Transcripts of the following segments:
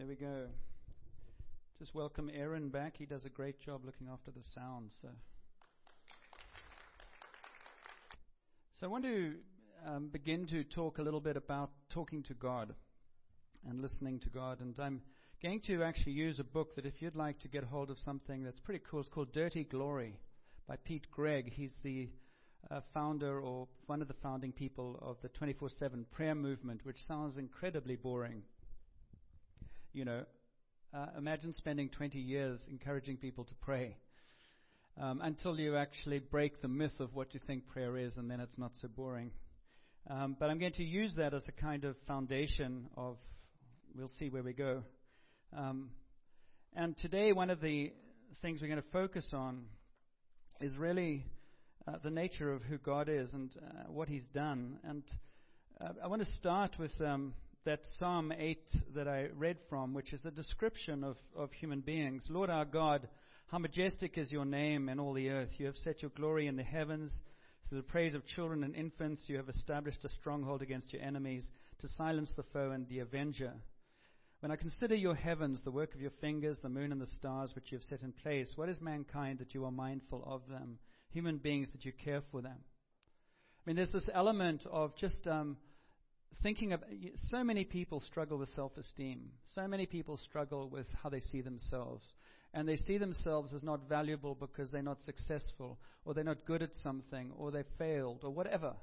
There we go. Just welcome Aaron back. He does a great job looking after the sound. So, so I want to um, begin to talk a little bit about talking to God and listening to God. And I'm going to actually use a book that, if you'd like to get hold of something that's pretty cool, it's called Dirty Glory by Pete Greig. He's the uh, founder or one of the founding people of the 24 7 prayer movement, which sounds incredibly boring. You know, uh, imagine spending 20 years encouraging people to pray um, until you actually break the myth of what you think prayer is, and then it's not so boring. Um, but I'm going to use that as a kind of foundation of, we'll see where we go. Um, and today, one of the things we're going to focus on is really uh, the nature of who God is and uh, what He's done. And uh, I want to start with um, that Psalm 8 that I read from, which is a description of, of human beings. Lord our God, how majestic is your name in all the earth. You have set your glory in the heavens. Through the praise of children and infants, you have established a stronghold against your enemies to silence the foe and the avenger. When I consider your heavens, the work of your fingers, the moon and the stars which you have set in place, what is mankind that you are mindful of them? Human beings that you care for them. I mean, there's this element of just um, thinking of so many people struggle with self esteem. So many people struggle with how they see themselves. And they see themselves as not valuable because they're not successful, or they're not good at something, or they've failed, or whatever.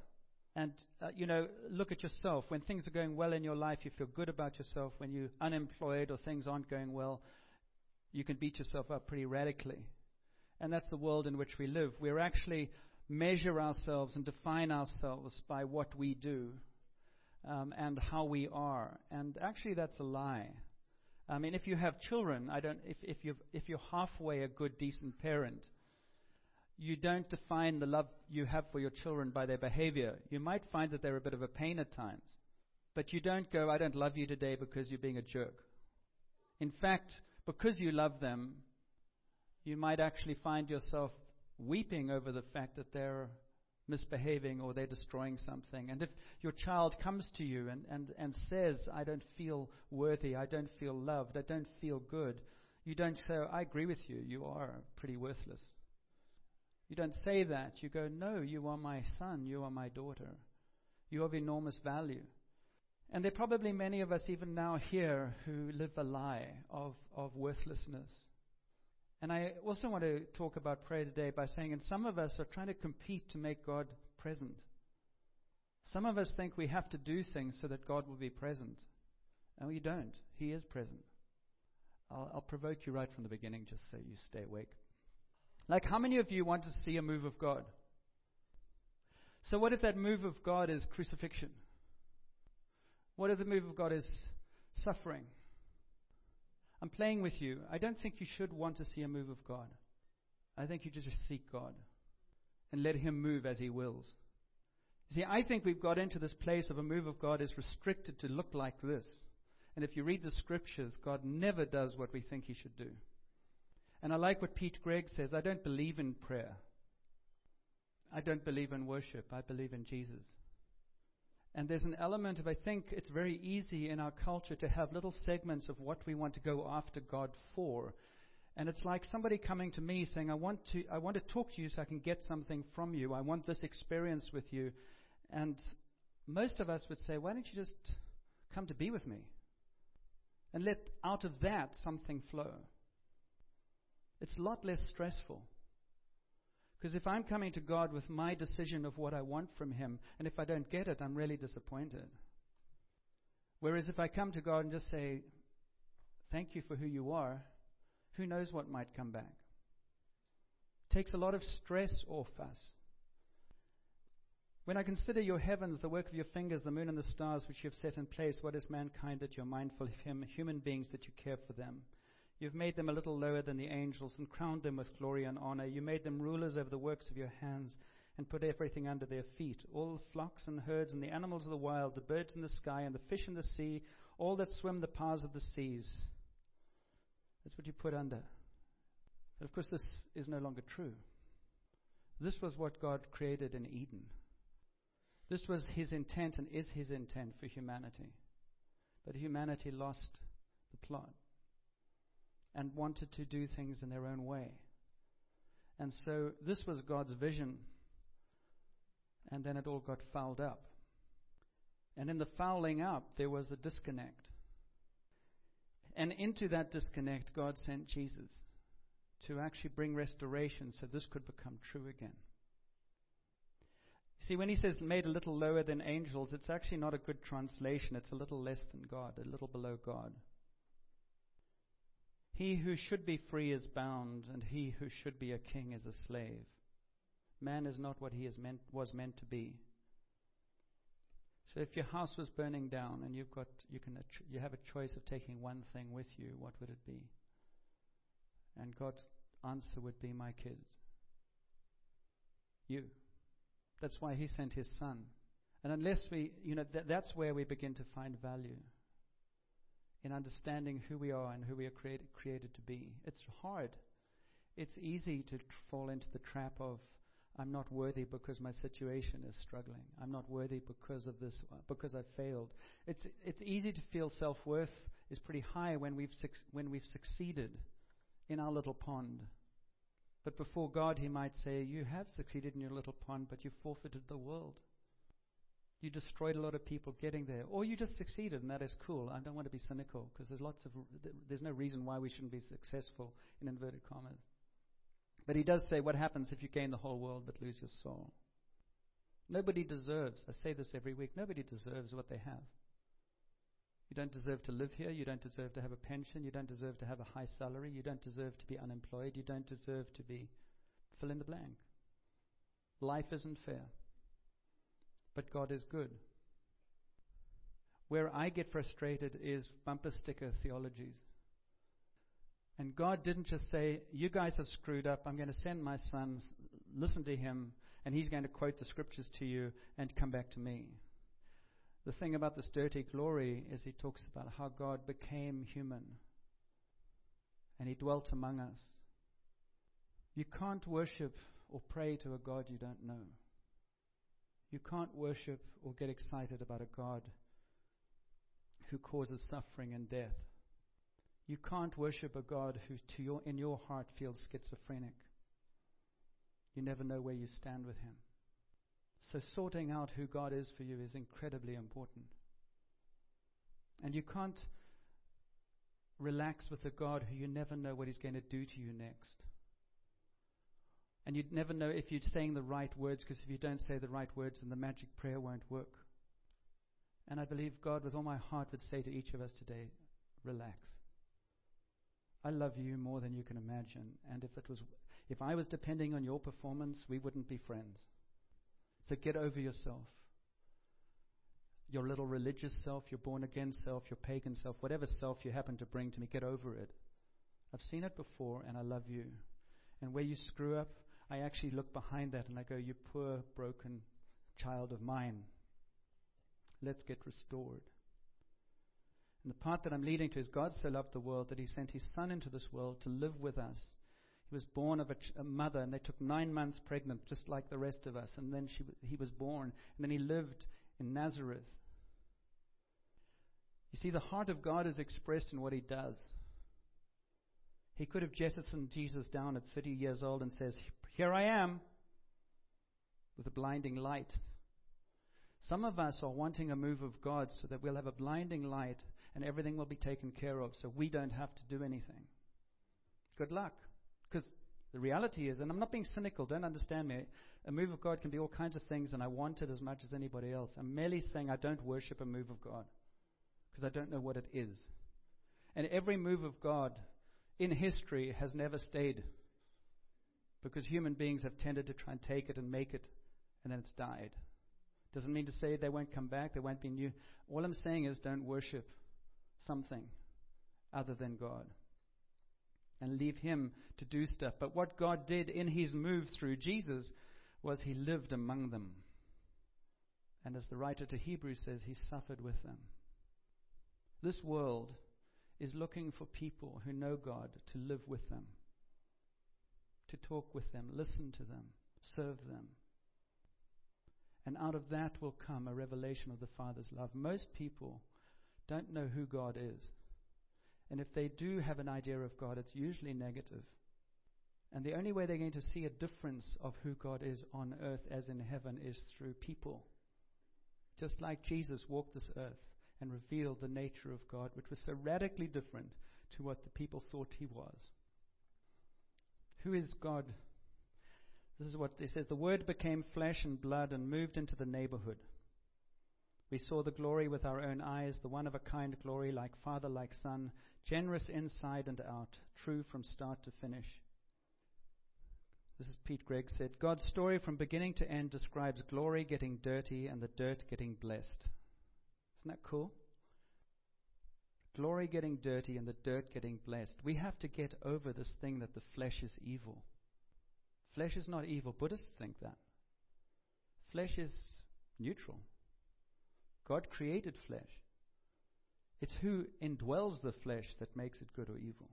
And, uh, you know, look at yourself. When things are going well in your life, you feel good about yourself. When you're unemployed or things aren't going well, you can beat yourself up pretty radically. And that's the world in which we live. We actually measure ourselves and define ourselves by what we do um, and how we are. And actually, that's a lie. I mean, if you have children, I don't. If if you if you're halfway a good, decent parent, you don't define the love you have for your children by their behavior. You might find that they're a bit of a pain at times, but you don't go, "I don't love you today because you're being a jerk." In fact, because you love them, you might actually find yourself weeping over the fact that they're misbehaving or they're destroying something. And if your child comes to you and, and, and says, I don't feel worthy, I don't feel loved, I don't feel good, you don't say, I agree with you, you are pretty worthless. You don't say that. You go, No, you are my son, you are my daughter. You have enormous value. And there are probably many of us, even now here, who live a lie of, of worthlessness. And I also want to talk about prayer today by saying, and some of us are trying to compete to make God present. Some of us think we have to do things so that God will be present. And we don't. He is present. I'll, I'll provoke you right from the beginning just so you stay awake. Like, how many of you want to see a move of God? So, what if that move of God is crucifixion? What if the move of God is suffering? I'm playing with you. I don't think you should want to see a move of God. I think you just seek God and let Him move as He wills. See, I think we've got into this place of a move of God is restricted to look like this. And if you read the scriptures, God never does what we think He should do. And I like what Pete Greig says I don't believe in prayer. I don't believe in worship. I believe in Jesus. And there's an element of, I think it's very easy in our culture to have little segments of what we want to go after God for. And it's like somebody coming to me saying, I want to, I want to talk to you so I can get something from you. I want this experience with you. And most of us would say, why don't you just come to be with me? And let out of that something flow. It's a lot less stressful. Because if I'm coming to God with my decision of what I want from Him, and if I don't get it, I'm really disappointed. Whereas if I come to God and just say, Thank you for who you are, who knows what might come back? It takes a lot of stress off us. When I consider your heavens, the work of your fingers, the moon and the stars which you have set in place, what is mankind that you're mindful of him, human beings that you care for them? You've made them a little lower than the angels and crowned them with glory and honor. You made them rulers over the works of your hands and put everything under their feet all flocks and herds and the animals of the wild, the birds in the sky and the fish in the sea, all that swim the paths of the seas. That's what you put under. But of course, this is no longer true. This was what God created in Eden. This was His intent and is His intent for humanity. But humanity lost the plot and wanted to do things in their own way. And so this was God's vision. And then it all got fouled up. And in the fouling up, there was a disconnect. And into that disconnect, God sent Jesus to actually bring restoration so this could become true again. See, when he says made a little lower than angels, it's actually not a good translation. It's a little less than God, a little below God. He who should be free is bound, and he who should be a king is a slave. Man is not what he is meant, was meant to be. So if your house was burning down and you've got, you, can, you have a choice of taking one thing with you, what would it be? And God's answer would be, My kids. You. That's why He sent His Son. And unless we, you know, th- that's where we begin to find value in understanding who we are and who we are created, created to be. It's hard. It's easy to fall into the trap of, I'm not worthy because my situation is struggling. I'm not worthy because of this, uh, because I failed. It's, it's easy to feel self worth is pretty high when we've, when we've succeeded in our little pond. But before God, He might say, You have succeeded in your little pond, but you forfeited the world. You destroyed a lot of people getting there. Or you just succeeded, and that is cool. I don't want to be cynical because there's lots of, there's no reason why we shouldn't be successful in inverted commas. But he does say, What happens if you gain the whole world but lose your soul? Nobody deserves, I say this every week, nobody deserves what they have. You don't deserve to live here. You don't deserve to have a pension. You don't deserve to have a high salary. You don't deserve to be unemployed. You don't deserve to be fill in the blank. Life isn't fair. But God is good. Where I get frustrated is bumper sticker theologies. And God didn't just say, You guys have screwed up. I'm going to send my son, listen to him, and he's going to quote the scriptures to you and come back to me. The thing about this dirty glory is he talks about how God became human and he dwelt among us. You can't worship or pray to a God you don't know. You can't worship or get excited about a God who causes suffering and death. You can't worship a God who, to your, in your heart, feels schizophrenic. You never know where you stand with Him. So, sorting out who God is for you is incredibly important. And you can't relax with a God who you never know what He's going to do to you next. And you'd never know if you're saying the right words, because if you don't say the right words, then the magic prayer won't work. And I believe God, with all my heart, would say to each of us today, relax. I love you more than you can imagine. And if it was, if I was depending on your performance, we wouldn't be friends. So get over yourself. Your little religious self, your born again self, your pagan self, whatever self you happen to bring to me, get over it. I've seen it before and I love you. And where you screw up, I actually look behind that and I go, You poor, broken child of mine. Let's get restored. And the part that I'm leading to is God so loved the world that He sent His Son into this world to live with us. He was born of a, ch- a mother, and they took nine months pregnant, just like the rest of us. And then she, he was born, and then He lived in Nazareth. You see, the heart of God is expressed in what He does. He could have jettisoned Jesus down at 30 years old and says, Here I am, with a blinding light. Some of us are wanting a move of God so that we'll have a blinding light and everything will be taken care of so we don't have to do anything. Good luck. Because the reality is, and I'm not being cynical, don't understand me, a move of God can be all kinds of things, and I want it as much as anybody else. I'm merely saying I don't worship a move of God because I don't know what it is. And every move of God in history has never stayed because human beings have tended to try and take it and make it, and then it's died. Doesn't mean to say they won't come back, they won't be new. All I'm saying is don't worship something other than God and leave Him to do stuff. But what God did in His move through Jesus was He lived among them. And as the writer to Hebrews says, He suffered with them. This world is looking for people who know God to live with them, to talk with them, listen to them, serve them. And out of that will come a revelation of the Father's love. Most people don't know who God is. And if they do have an idea of God, it's usually negative. And the only way they're going to see a difference of who God is on earth as in heaven is through people. Just like Jesus walked this earth and revealed the nature of God, which was so radically different to what the people thought he was. Who is God? This is what it says The Word became flesh and blood and moved into the neighborhood. We saw the glory with our own eyes, the one of a kind glory, like Father, like Son, generous inside and out, true from start to finish. This is Pete Greig said God's story from beginning to end describes glory getting dirty and the dirt getting blessed. Isn't that cool? Glory getting dirty and the dirt getting blessed. We have to get over this thing that the flesh is evil. Flesh is not evil. Buddhists think that. Flesh is neutral. God created flesh. It's who indwells the flesh that makes it good or evil.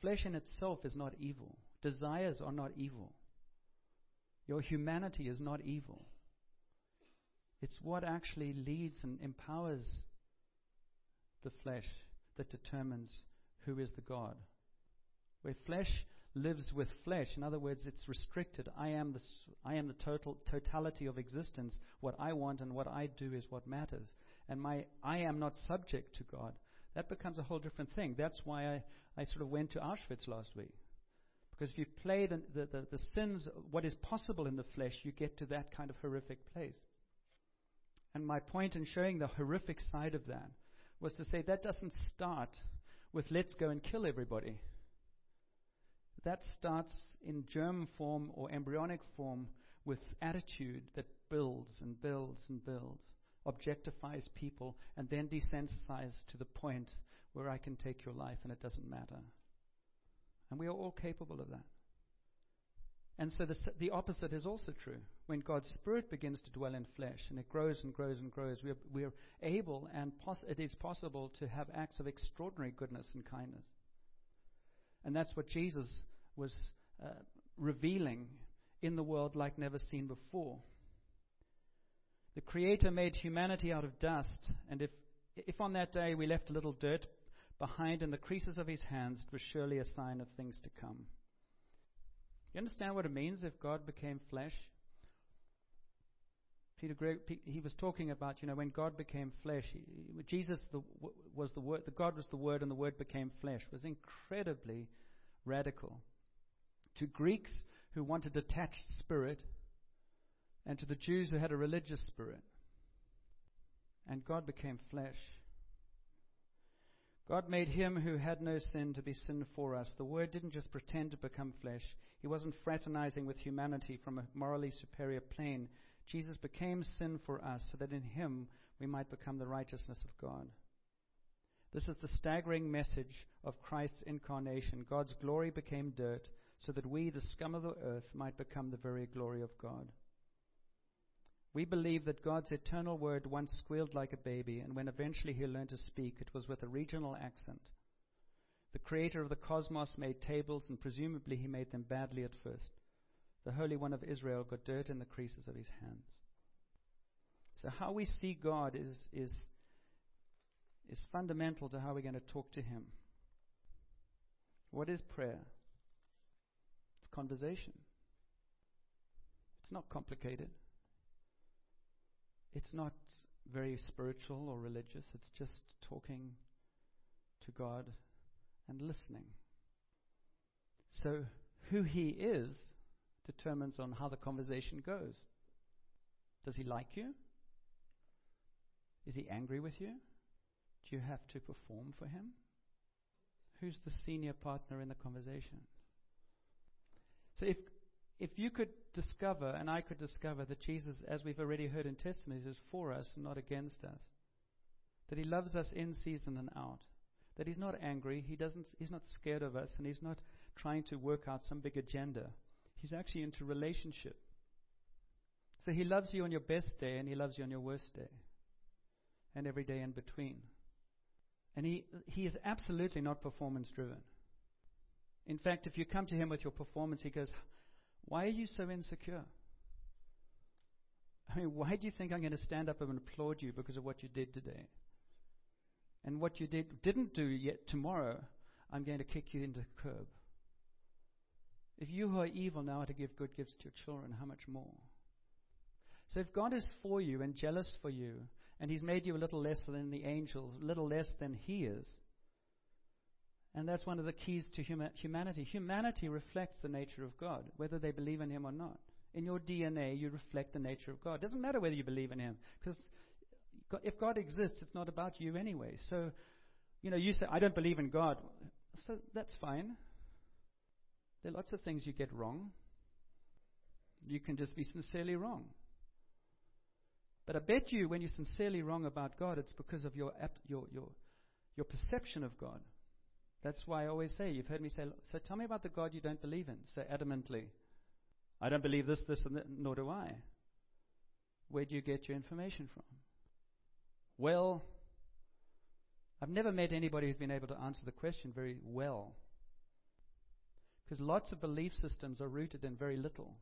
Flesh in itself is not evil. Desires are not evil. Your humanity is not evil. It's what actually leads and empowers the flesh that determines who is the God. Where flesh lives with flesh, in other words, it's restricted. I am the, I am the total totality of existence. What I want and what I do is what matters. And my I am not subject to God. That becomes a whole different thing. That's why I, I sort of went to Auschwitz last week. Because if you play the, the, the, the sins, what is possible in the flesh, you get to that kind of horrific place. And my point in showing the horrific side of that was to say that doesn't start with let's go and kill everybody. That starts in germ form or embryonic form with attitude that builds and builds and builds, objectifies people, and then desensitizes to the point where I can take your life and it doesn't matter. And we are all capable of that. And so the, the opposite is also true. When God's Spirit begins to dwell in flesh and it grows and grows and grows, we are, we are able and pos- it is possible to have acts of extraordinary goodness and kindness. And that's what Jesus was uh, revealing in the world like never seen before. The Creator made humanity out of dust, and if, if on that day we left a little dirt behind in the creases of his hands, it was surely a sign of things to come. You understand what it means if God became flesh? Peter Greig, he was talking about, you know, when God became flesh, Jesus the, was the Word, the God was the Word, and the Word became flesh. Was incredibly radical. To Greeks who wanted a detached spirit, and to the Jews who had a religious spirit. And God became flesh. God made him who had no sin to be sin for us. The Word didn't just pretend to become flesh, He wasn't fraternizing with humanity from a morally superior plane. Jesus became sin for us so that in Him we might become the righteousness of God. This is the staggering message of Christ's incarnation. God's glory became dirt so that we, the scum of the earth, might become the very glory of God. We believe that God's eternal word once squealed like a baby, and when eventually he learned to speak, it was with a regional accent. The creator of the cosmos made tables, and presumably he made them badly at first. The Holy One of Israel got dirt in the creases of his hands. So, how we see God is, is, is fundamental to how we're going to talk to him. What is prayer? It's conversation. It's not complicated. It's not very spiritual or religious, it's just talking to God and listening. So, who He is determines on how the conversation goes. Does He like you? Is He angry with you? Do you have to perform for Him? Who's the senior partner in the conversation? So, if if you could discover, and I could discover, that Jesus, as we've already heard in testimonies, is for us and not against us, that He loves us in season and out, that He's not angry, He doesn't, He's not scared of us, and He's not trying to work out some big agenda. He's actually into relationship. So He loves you on your best day, and He loves you on your worst day, and every day in between. And He, he is absolutely not performance driven. In fact, if you come to Him with your performance, He goes, why are you so insecure? I mean, why do you think I'm going to stand up and applaud you because of what you did today? And what you did, didn't do yet tomorrow, I'm going to kick you into the curb. If you who are evil now are to give good gifts to your children, how much more? So if God is for you and jealous for you, and He's made you a little less than the angels, a little less than He is, and that's one of the keys to huma- humanity. Humanity reflects the nature of God, whether they believe in Him or not. In your DNA, you reflect the nature of God. It doesn't matter whether you believe in Him, because if God exists, it's not about you anyway. So, you know, you say, I don't believe in God. So that's fine. There are lots of things you get wrong. You can just be sincerely wrong. But I bet you when you're sincerely wrong about God, it's because of your, your, your, your perception of God. That's why I always say, you've heard me say, so tell me about the God you don't believe in. so adamantly, I don't believe this, this, and that, nor do I. Where do you get your information from? Well, I've never met anybody who's been able to answer the question very well. Because lots of belief systems are rooted in very little.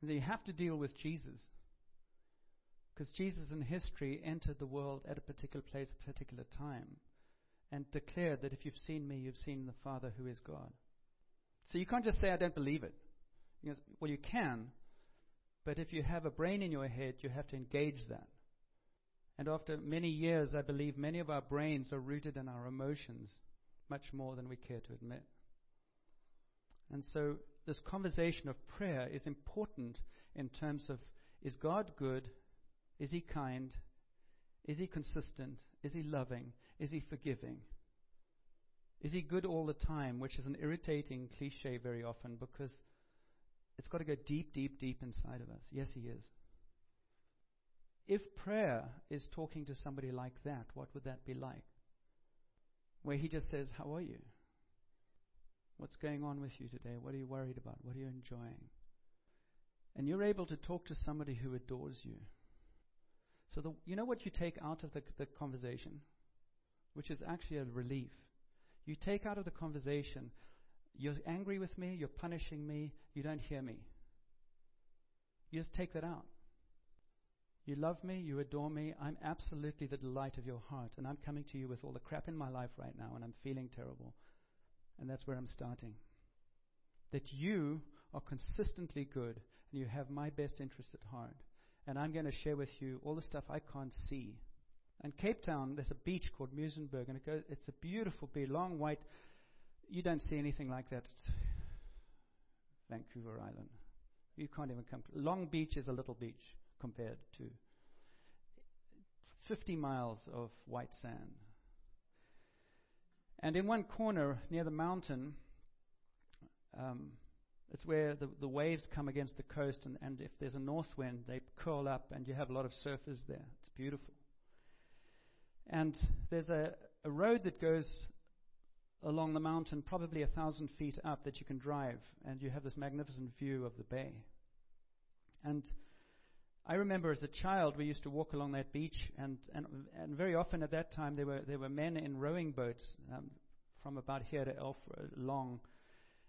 And you have to deal with Jesus. Because Jesus in history entered the world at a particular place, a particular time, and declared that if you've seen me, you've seen the Father who is God. So you can't just say, I don't believe it. You know, well, you can, but if you have a brain in your head, you have to engage that. And after many years, I believe many of our brains are rooted in our emotions much more than we care to admit. And so, this conversation of prayer is important in terms of is God good? Is He kind? Is He consistent? Is He loving? Is He forgiving? Is He good all the time? Which is an irritating cliche very often because it's got to go deep, deep, deep inside of us. Yes, He is. If prayer is talking to somebody like that, what would that be like? Where he just says, How are you? What's going on with you today? What are you worried about? What are you enjoying? And you're able to talk to somebody who adores you. So, the, you know what you take out of the, the conversation? Which is actually a relief. You take out of the conversation, you're angry with me, you're punishing me, you don't hear me. You just take that out. You love me, you adore me. I'm absolutely the delight of your heart. And I'm coming to you with all the crap in my life right now, and I'm feeling terrible. And that's where I'm starting. That you are consistently good, and you have my best interest at heart. And I'm going to share with you all the stuff I can't see. In Cape Town, there's a beach called Muizenberg, and it goes, it's a beautiful beach, long white. You don't see anything like that at Vancouver Island. You can't even come. Long Beach is a little beach compared to 50 miles of white sand. And in one corner near the mountain, um, it's where the, the waves come against the coast, and, and if there's a north wind, they curl up, and you have a lot of surfers there. It's beautiful. And there's a, a road that goes along the mountain, probably a thousand feet up, that you can drive, and you have this magnificent view of the bay. And I remember as a child we used to walk along that beach, and, and, and very often at that time there were, there were men in rowing boats um, from about here to Elf uh, Long,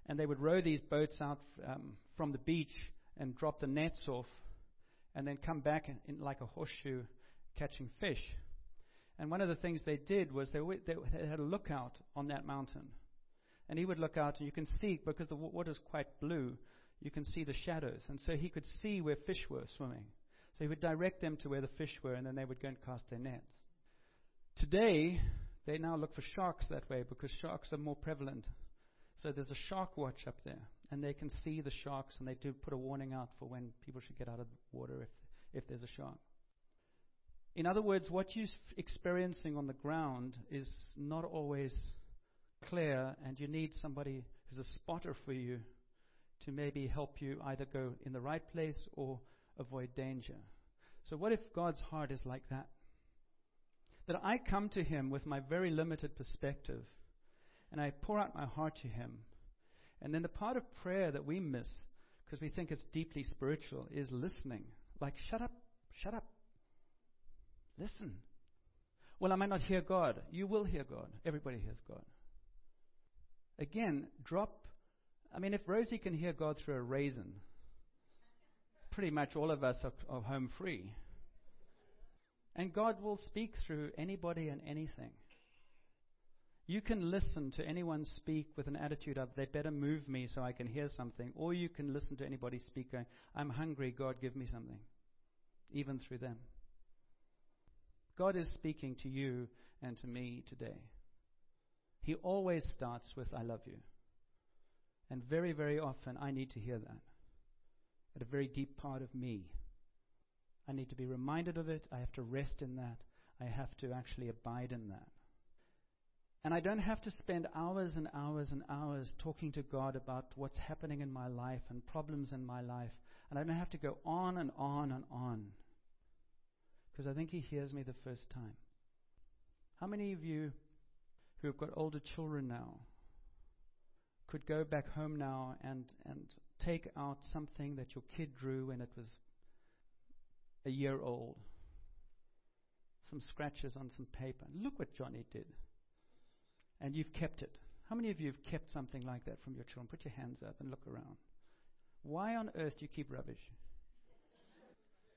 and they would row these boats out um, from the beach and drop the nets off, and then come back in, like a horseshoe catching fish. And one of the things they did was they, they had a lookout on that mountain. And he would look out, and you can see, because the water's quite blue, you can see the shadows. And so he could see where fish were swimming. So he would direct them to where the fish were, and then they would go and cast their nets. Today, they now look for sharks that way because sharks are more prevalent. So there's a shark watch up there, and they can see the sharks, and they do put a warning out for when people should get out of the water if, if there's a shark. In other words, what you're experiencing on the ground is not always clear, and you need somebody who's a spotter for you to maybe help you either go in the right place or avoid danger. So, what if God's heart is like that? That I come to Him with my very limited perspective and I pour out my heart to Him. And then the part of prayer that we miss because we think it's deeply spiritual is listening. Like, shut up, shut up. Listen. Well, I might not hear God. You will hear God. Everybody hears God. Again, drop. I mean, if Rosie can hear God through a raisin, pretty much all of us are, are home free. And God will speak through anybody and anything. You can listen to anyone speak with an attitude of, they better move me so I can hear something. Or you can listen to anybody speak going, I'm hungry, God, give me something. Even through them. God is speaking to you and to me today. He always starts with, I love you. And very, very often, I need to hear that at a very deep part of me. I need to be reminded of it. I have to rest in that. I have to actually abide in that. And I don't have to spend hours and hours and hours talking to God about what's happening in my life and problems in my life. And I don't have to go on and on and on. Because I think He hears me the first time. How many of you who have got older children now could go back home now and, and take out something that your kid drew when it was a year old? Some scratches on some paper. Look what Johnny did and you've kept it. How many of you have kept something like that from your children? Put your hands up and look around. Why on earth do you keep rubbish?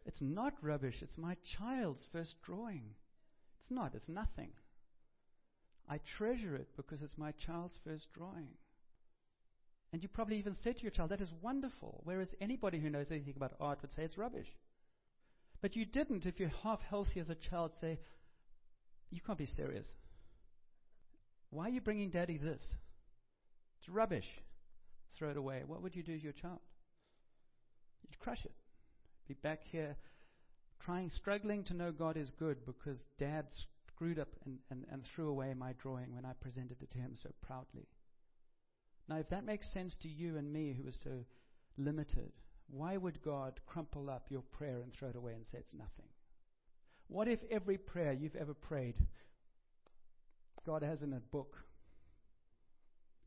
It's not rubbish. It's my child's first drawing. It's not. It's nothing. I treasure it because it's my child's first drawing. And you probably even said to your child, that is wonderful. Whereas anybody who knows anything about art would say it's rubbish. But you didn't, if you're half healthy as a child, say, you can't be serious. Why are you bringing daddy this? It's rubbish. Throw it away. What would you do to your child? You'd crush it. Be back here trying, struggling to know God is good because dad screwed up and, and, and threw away my drawing when I presented it to him so proudly. Now, if that makes sense to you and me who are so limited, why would God crumple up your prayer and throw it away and say it's nothing? What if every prayer you've ever prayed God has in a book.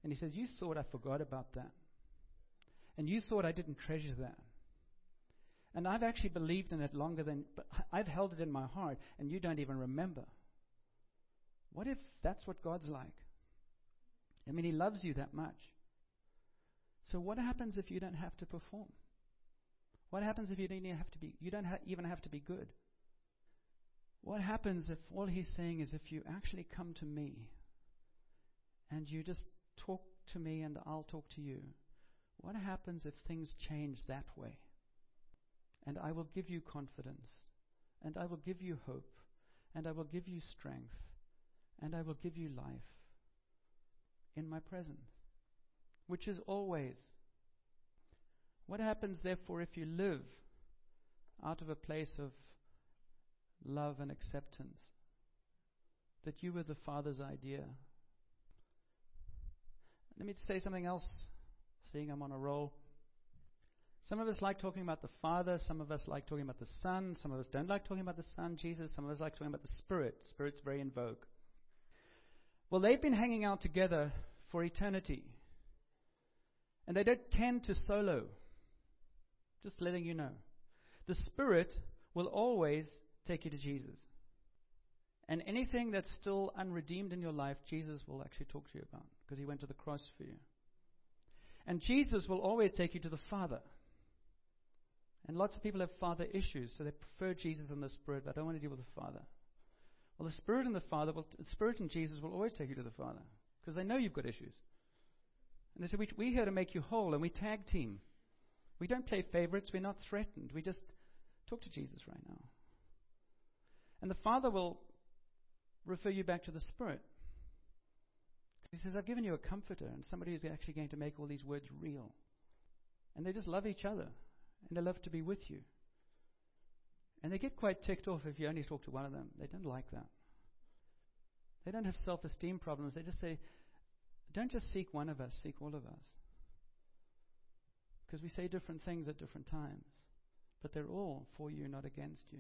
And he says, You thought I forgot about that. And you thought I didn't treasure that. And I've actually believed in it longer than, but I've held it in my heart, and you don't even remember. What if that's what God's like? I mean, He loves you that much. So what happens if you don't have to perform? What happens if you don't even have to be, you don't ha- even have to be good? What happens if all he's saying is if you actually come to me and you just talk to me and I'll talk to you? What happens if things change that way? And I will give you confidence, and I will give you hope, and I will give you strength, and I will give you life in my presence, which is always. What happens, therefore, if you live out of a place of love and acceptance. That you were the Father's idea. Let me say something else, seeing I'm on a roll. Some of us like talking about the Father, some of us like talking about the Son, some of us don't like talking about the Son, Jesus, some of us like talking about the Spirit. Spirit's very in vogue. Well, they've been hanging out together for eternity. And they don't tend to solo. Just letting you know. The Spirit will always take you to Jesus. And anything that's still unredeemed in your life, Jesus will actually talk to you about because he went to the cross for you. And Jesus will always take you to the Father. And lots of people have father issues, so they prefer Jesus and the Spirit, but I don't want to deal with the Father. Well, the Spirit and the Father, will, the Spirit and Jesus will always take you to the Father because they know you've got issues. And they say, we, We're here to make you whole, and we tag team. We don't play favorites, we're not threatened. We just talk to Jesus right now. And the Father will refer you back to the Spirit. He says, I've given you a comforter and somebody who's actually going to make all these words real. And they just love each other and they love to be with you. And they get quite ticked off if you only talk to one of them. They don't like that. They don't have self esteem problems. They just say, don't just seek one of us, seek all of us. Because we say different things at different times. But they're all for you, not against you.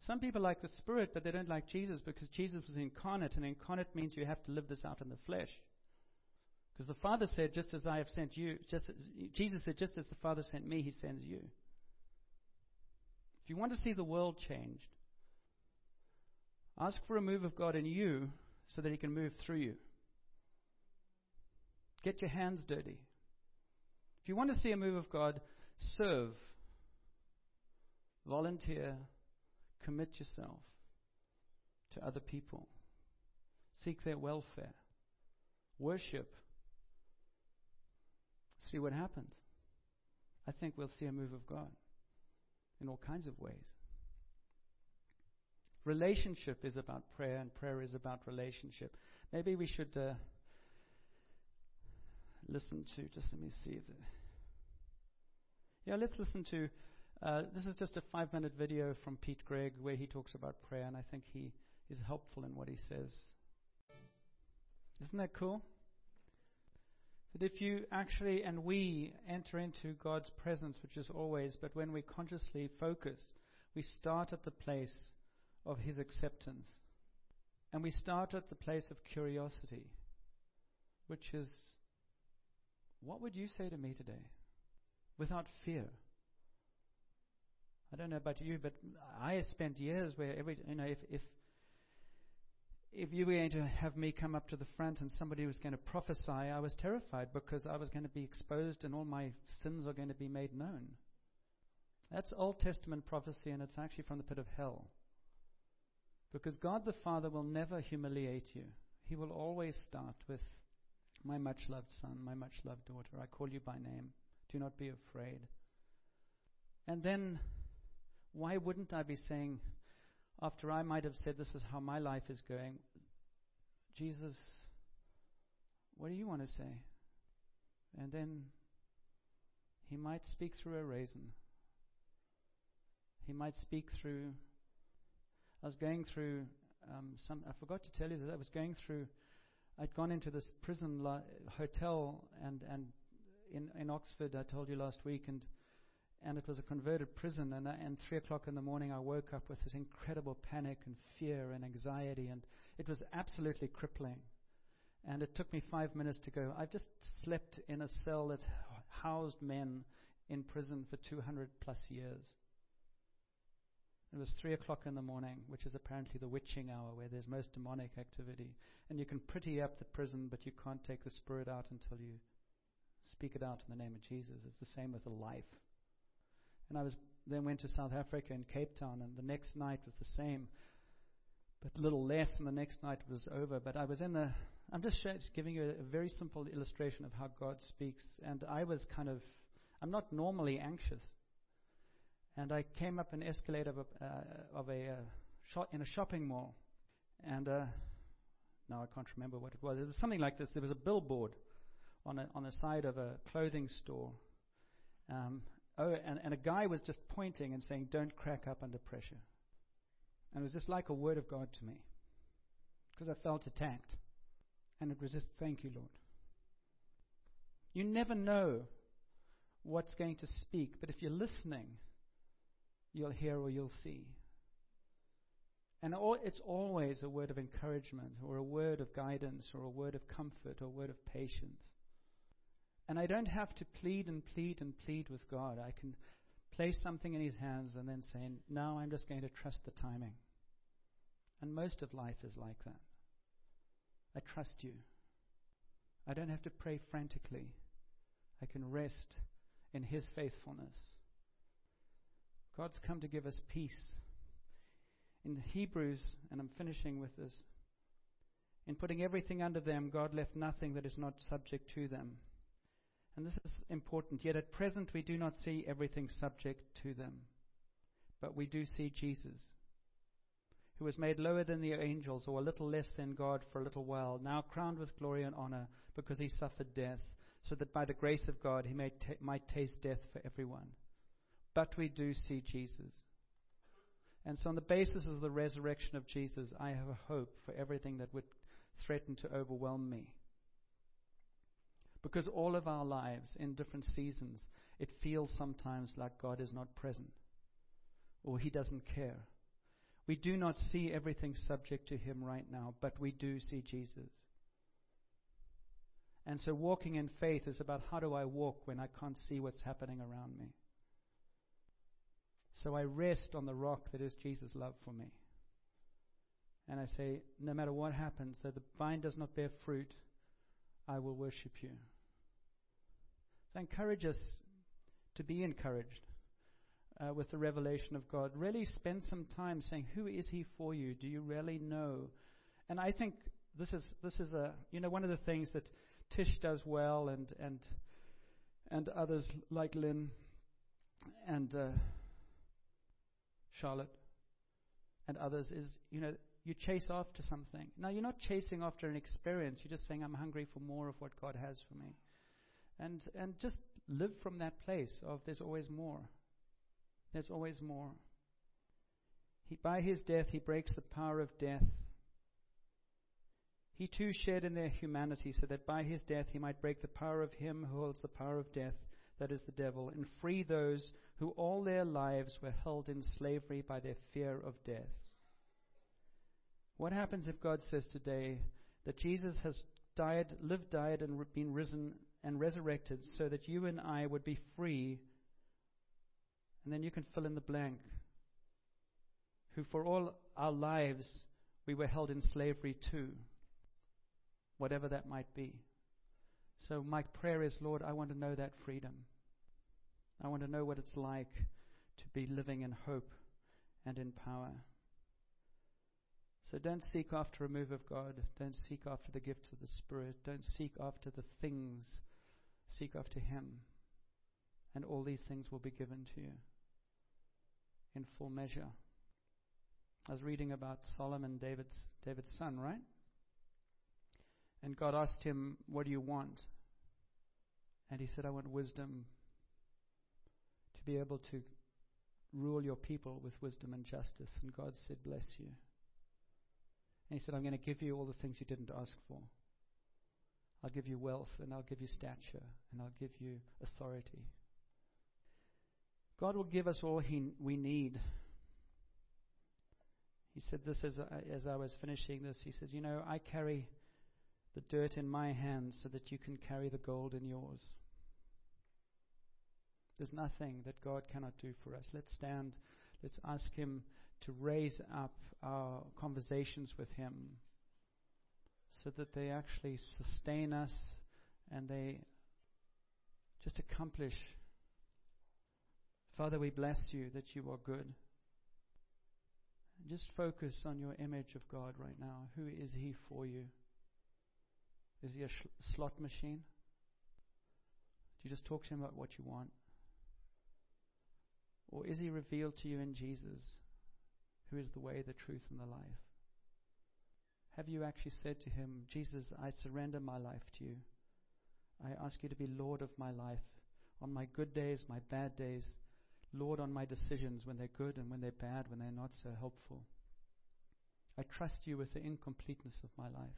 Some people like the Spirit, but they don't like Jesus because Jesus was incarnate, and incarnate means you have to live this out in the flesh. Because the Father said, just as I have sent you, just as, Jesus said, just as the Father sent me, He sends you. You want to see the world changed, ask for a move of God in you so that He can move through you. Get your hands dirty. If you want to see a move of God, serve, volunteer, Commit yourself to other people. Seek their welfare. Worship. See what happens. I think we'll see a move of God in all kinds of ways. Relationship is about prayer, and prayer is about relationship. Maybe we should uh, listen to, just let me see. The, yeah, let's listen to. Uh, this is just a five minute video from Pete Greig where he talks about prayer, and I think he is helpful in what he says. Isn't that cool? That if you actually, and we enter into God's presence, which is always, but when we consciously focus, we start at the place of His acceptance. And we start at the place of curiosity, which is, what would you say to me today? Without fear. I don't know about you, but I spent years where every, you know, if, if if you were going to have me come up to the front and somebody was going to prophesy, I was terrified because I was going to be exposed and all my sins are going to be made known. That's Old Testament prophecy, and it's actually from the pit of hell. Because God the Father will never humiliate you. He will always start with, My much loved son, my much loved daughter, I call you by name. Do not be afraid. And then, why wouldn't I be saying, after I might have said, This is how my life is going, Jesus, what do you want to say? And then he might speak through a raisin. He might speak through. I was going through um, some. I forgot to tell you that I was going through. I'd gone into this prison hotel and and in in Oxford. I told you last week, and and it was a converted prison. And, uh, and three o'clock in the morning, I woke up with this incredible panic and fear and anxiety, and it was absolutely crippling. And it took me five minutes to go. I've just slept in a cell that housed men in prison for 200 plus years. It was three o'clock in the morning, which is apparently the witching hour where there's most demonic activity. And you can pretty up the prison, but you can't take the spirit out until you speak it out in the name of Jesus. It's the same with the life. And I was then went to South Africa in Cape Town, and the next night was the same, but a little less, and the next night was over. But I was in the. I'm just, giving you a, very simple illustration of how God speaks, and I was kind of. I'm not normally anxious, and I came up an escalator of a, uh, of a uh, shop in a shopping mall, and uh, now I can't remember what it was. It was something like this. There was a billboard on a, on the side of a clothing store, um, oh, and, and a guy was just pointing and saying, Don't crack up under pressure. And it was just like a word of God to me because I felt attacked. And it was just, Thank you, Lord. You never know what's going to speak, but if you're listening, you'll hear or you'll see. And it's always a word of encouragement, or a word of guidance, or a word of comfort, or a word of patience. And I don't have to plead and plead and plead with God. I can place something in His hands and then say, Now I'm just going to trust the timing. And most of life is like that. I trust you. I don't have to pray frantically. I can rest in His faithfulness. God's come to give us peace. In Hebrews, and I'm finishing with this, in putting everything under them, God left nothing that is not subject to them. And this is important. Yet at present we do not see everything subject to them. But we do see Jesus, who was made lower than the angels, or a little less than God for a little while, now crowned with glory and honor because he suffered death, so that by the grace of God he t- might taste death for everyone. But we do see Jesus. And so, on the basis of the resurrection of Jesus, I have a hope for everything that would threaten to overwhelm me. Because all of our lives, in different seasons, it feels sometimes like God is not present or He doesn't care. We do not see everything subject to Him right now, but we do see Jesus. And so walking in faith is about how do I walk when I can't see what's happening around me. So I rest on the rock that is Jesus' love for me. And I say, no matter what happens, though the vine does not bear fruit, I will worship you. So encourage us to be encouraged. uh, with the revelation of God. Really spend some time saying, Who is He for you? Do you really know? And I think this is this is a you know one of the things that Tish does well, and and and others like Lynn and uh, Charlotte and others is you know you chase after something. Now you're not chasing after an experience. You're just saying I'm hungry for more of what God has for me, and and just live from that place of there's always more. There's always more. He, by his death, he breaks the power of death. He too shared in their humanity, so that by his death he might break the power of him who holds the power of death, that is the devil, and free those who all their lives were held in slavery by their fear of death. What happens if God says today that Jesus has died, lived, died, and been risen and resurrected so that you and I would be free? And then you can fill in the blank. Who for all our lives we were held in slavery to whatever that might be. So, my prayer is, Lord, I want to know that freedom. I want to know what it's like to be living in hope and in power. So, don't seek after a move of God. Don't seek after the gifts of the Spirit. Don't seek after the things. Seek after Him. And all these things will be given to you in full measure. I was reading about Solomon, David's, David's son, right? And God asked him, What do you want? And he said, I want wisdom to be able to rule your people with wisdom and justice. And God said, Bless you. And he said, I'm going to give you all the things you didn't ask for. I'll give you wealth, and I'll give you stature, and I'll give you authority. God will give us all he, we need. He said this as, as I was finishing this. He says, You know, I carry the dirt in my hands so that you can carry the gold in yours. There's nothing that God cannot do for us. Let's stand. Let's ask Him to raise up our conversations with Him so that they actually sustain us and they just accomplish. Father, we bless you that you are good. Just focus on your image of God right now. Who is He for you? Is he a sh- slot machine? Do you just talk to him about what you want? Or is he revealed to you in Jesus, who is the way, the truth, and the life? Have you actually said to him, Jesus, I surrender my life to you? I ask you to be Lord of my life, on my good days, my bad days, Lord on my decisions when they're good and when they're bad, when they're not so helpful. I trust you with the incompleteness of my life.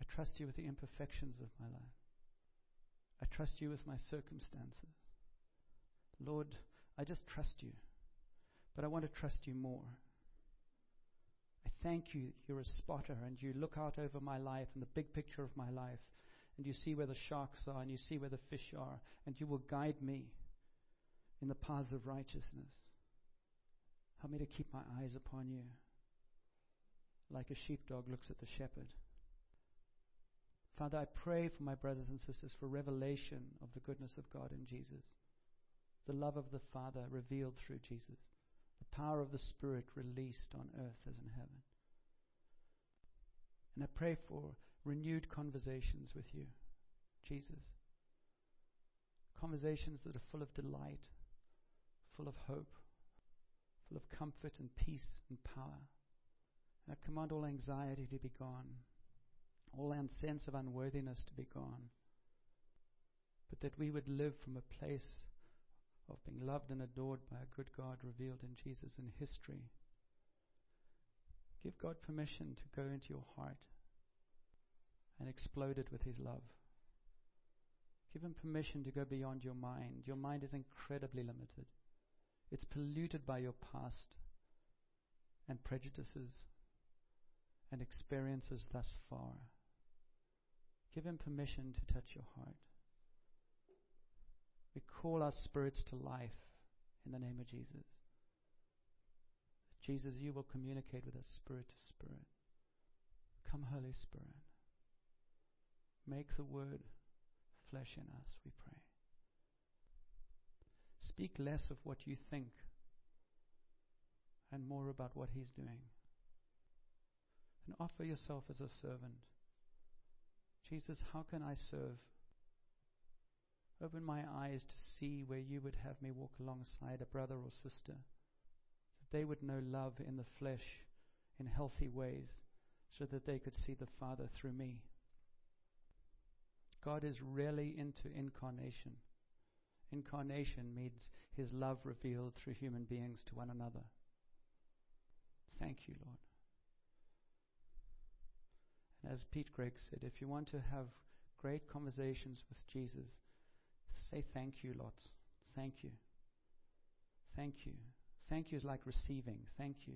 I trust you with the imperfections of my life. I trust you with my circumstances. Lord, I just trust you, but I want to trust you more. I thank you, you're a spotter, and you look out over my life and the big picture of my life, and you see where the sharks are, and you see where the fish are, and you will guide me in the paths of righteousness. Help me to keep my eyes upon you, like a sheepdog looks at the shepherd. Father, I pray for my brothers and sisters for revelation of the goodness of God in Jesus, the love of the Father revealed through Jesus, the power of the Spirit released on earth as in heaven. And I pray for renewed conversations with you, Jesus. Conversations that are full of delight, full of hope, full of comfort and peace and power. And I command all anxiety to be gone all sense of unworthiness to be gone, but that we would live from a place of being loved and adored by a good God revealed in Jesus in history. Give God permission to go into your heart and explode it with His love. Give Him permission to go beyond your mind. Your mind is incredibly limited, it's polluted by your past and prejudices and experiences thus far. Give Him permission to touch your heart. We call our spirits to life in the name of Jesus. Jesus, you will communicate with us spirit to spirit. Come, Holy Spirit. Make the word flesh in us, we pray. Speak less of what you think and more about what He's doing. And offer yourself as a servant. Jesus, how can I serve? Open my eyes to see where you would have me walk alongside a brother or sister, that they would know love in the flesh in healthy ways, so that they could see the Father through me. God is really into incarnation. Incarnation means his love revealed through human beings to one another. Thank you, Lord. And as Pete Greig said, if you want to have great conversations with Jesus, say thank you lots. Thank you. Thank you. Thank you is like receiving. Thank you.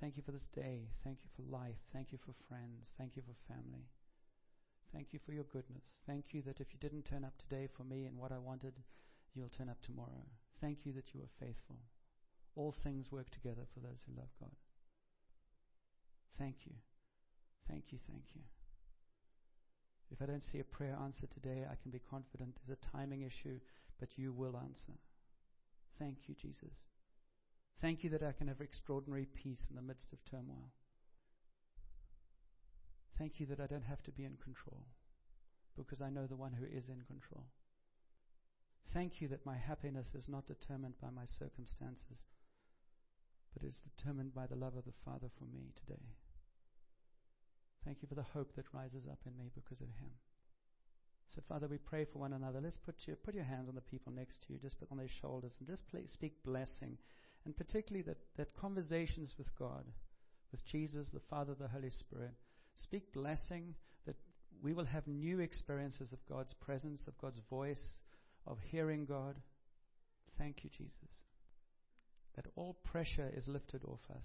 Thank you for this day. Thank you for life. Thank you for friends. Thank you for family. Thank you for your goodness. Thank you that if you didn't turn up today for me and what I wanted, you'll turn up tomorrow. Thank you that you are faithful. All things work together for those who love God. Thank you. Thank you. Thank you. If I don't see a prayer answer today, I can be confident there's a timing issue, but you will answer. Thank you, Jesus. Thank you that I can have extraordinary peace in the midst of turmoil. Thank you that I don't have to be in control because I know the one who is in control. Thank you that my happiness is not determined by my circumstances, but is determined by the love of the Father for me today. Thank you for the hope that rises up in me because of Him. So, Father, we pray for one another. Let's put your, put your hands on the people next to you, just put on their shoulders, and just play, speak blessing. And particularly that, that conversations with God, with Jesus, the Father, the Holy Spirit, Speak blessing that we will have new experiences of God's presence, of God's voice, of hearing God. Thank you, Jesus. That all pressure is lifted off us.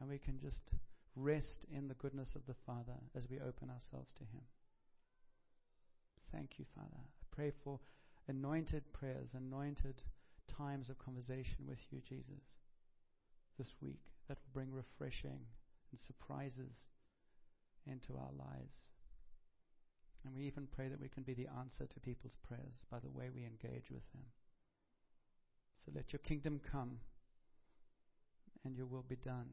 And we can just rest in the goodness of the Father as we open ourselves to Him. Thank you, Father. I pray for anointed prayers, anointed times of conversation with you, Jesus, this week that will bring refreshing and surprises into our lives. And we even pray that we can be the answer to people's prayers by the way we engage with them. So let your kingdom come and your will be done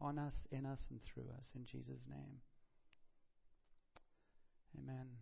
on us, in us, and through us. In Jesus' name. Amen.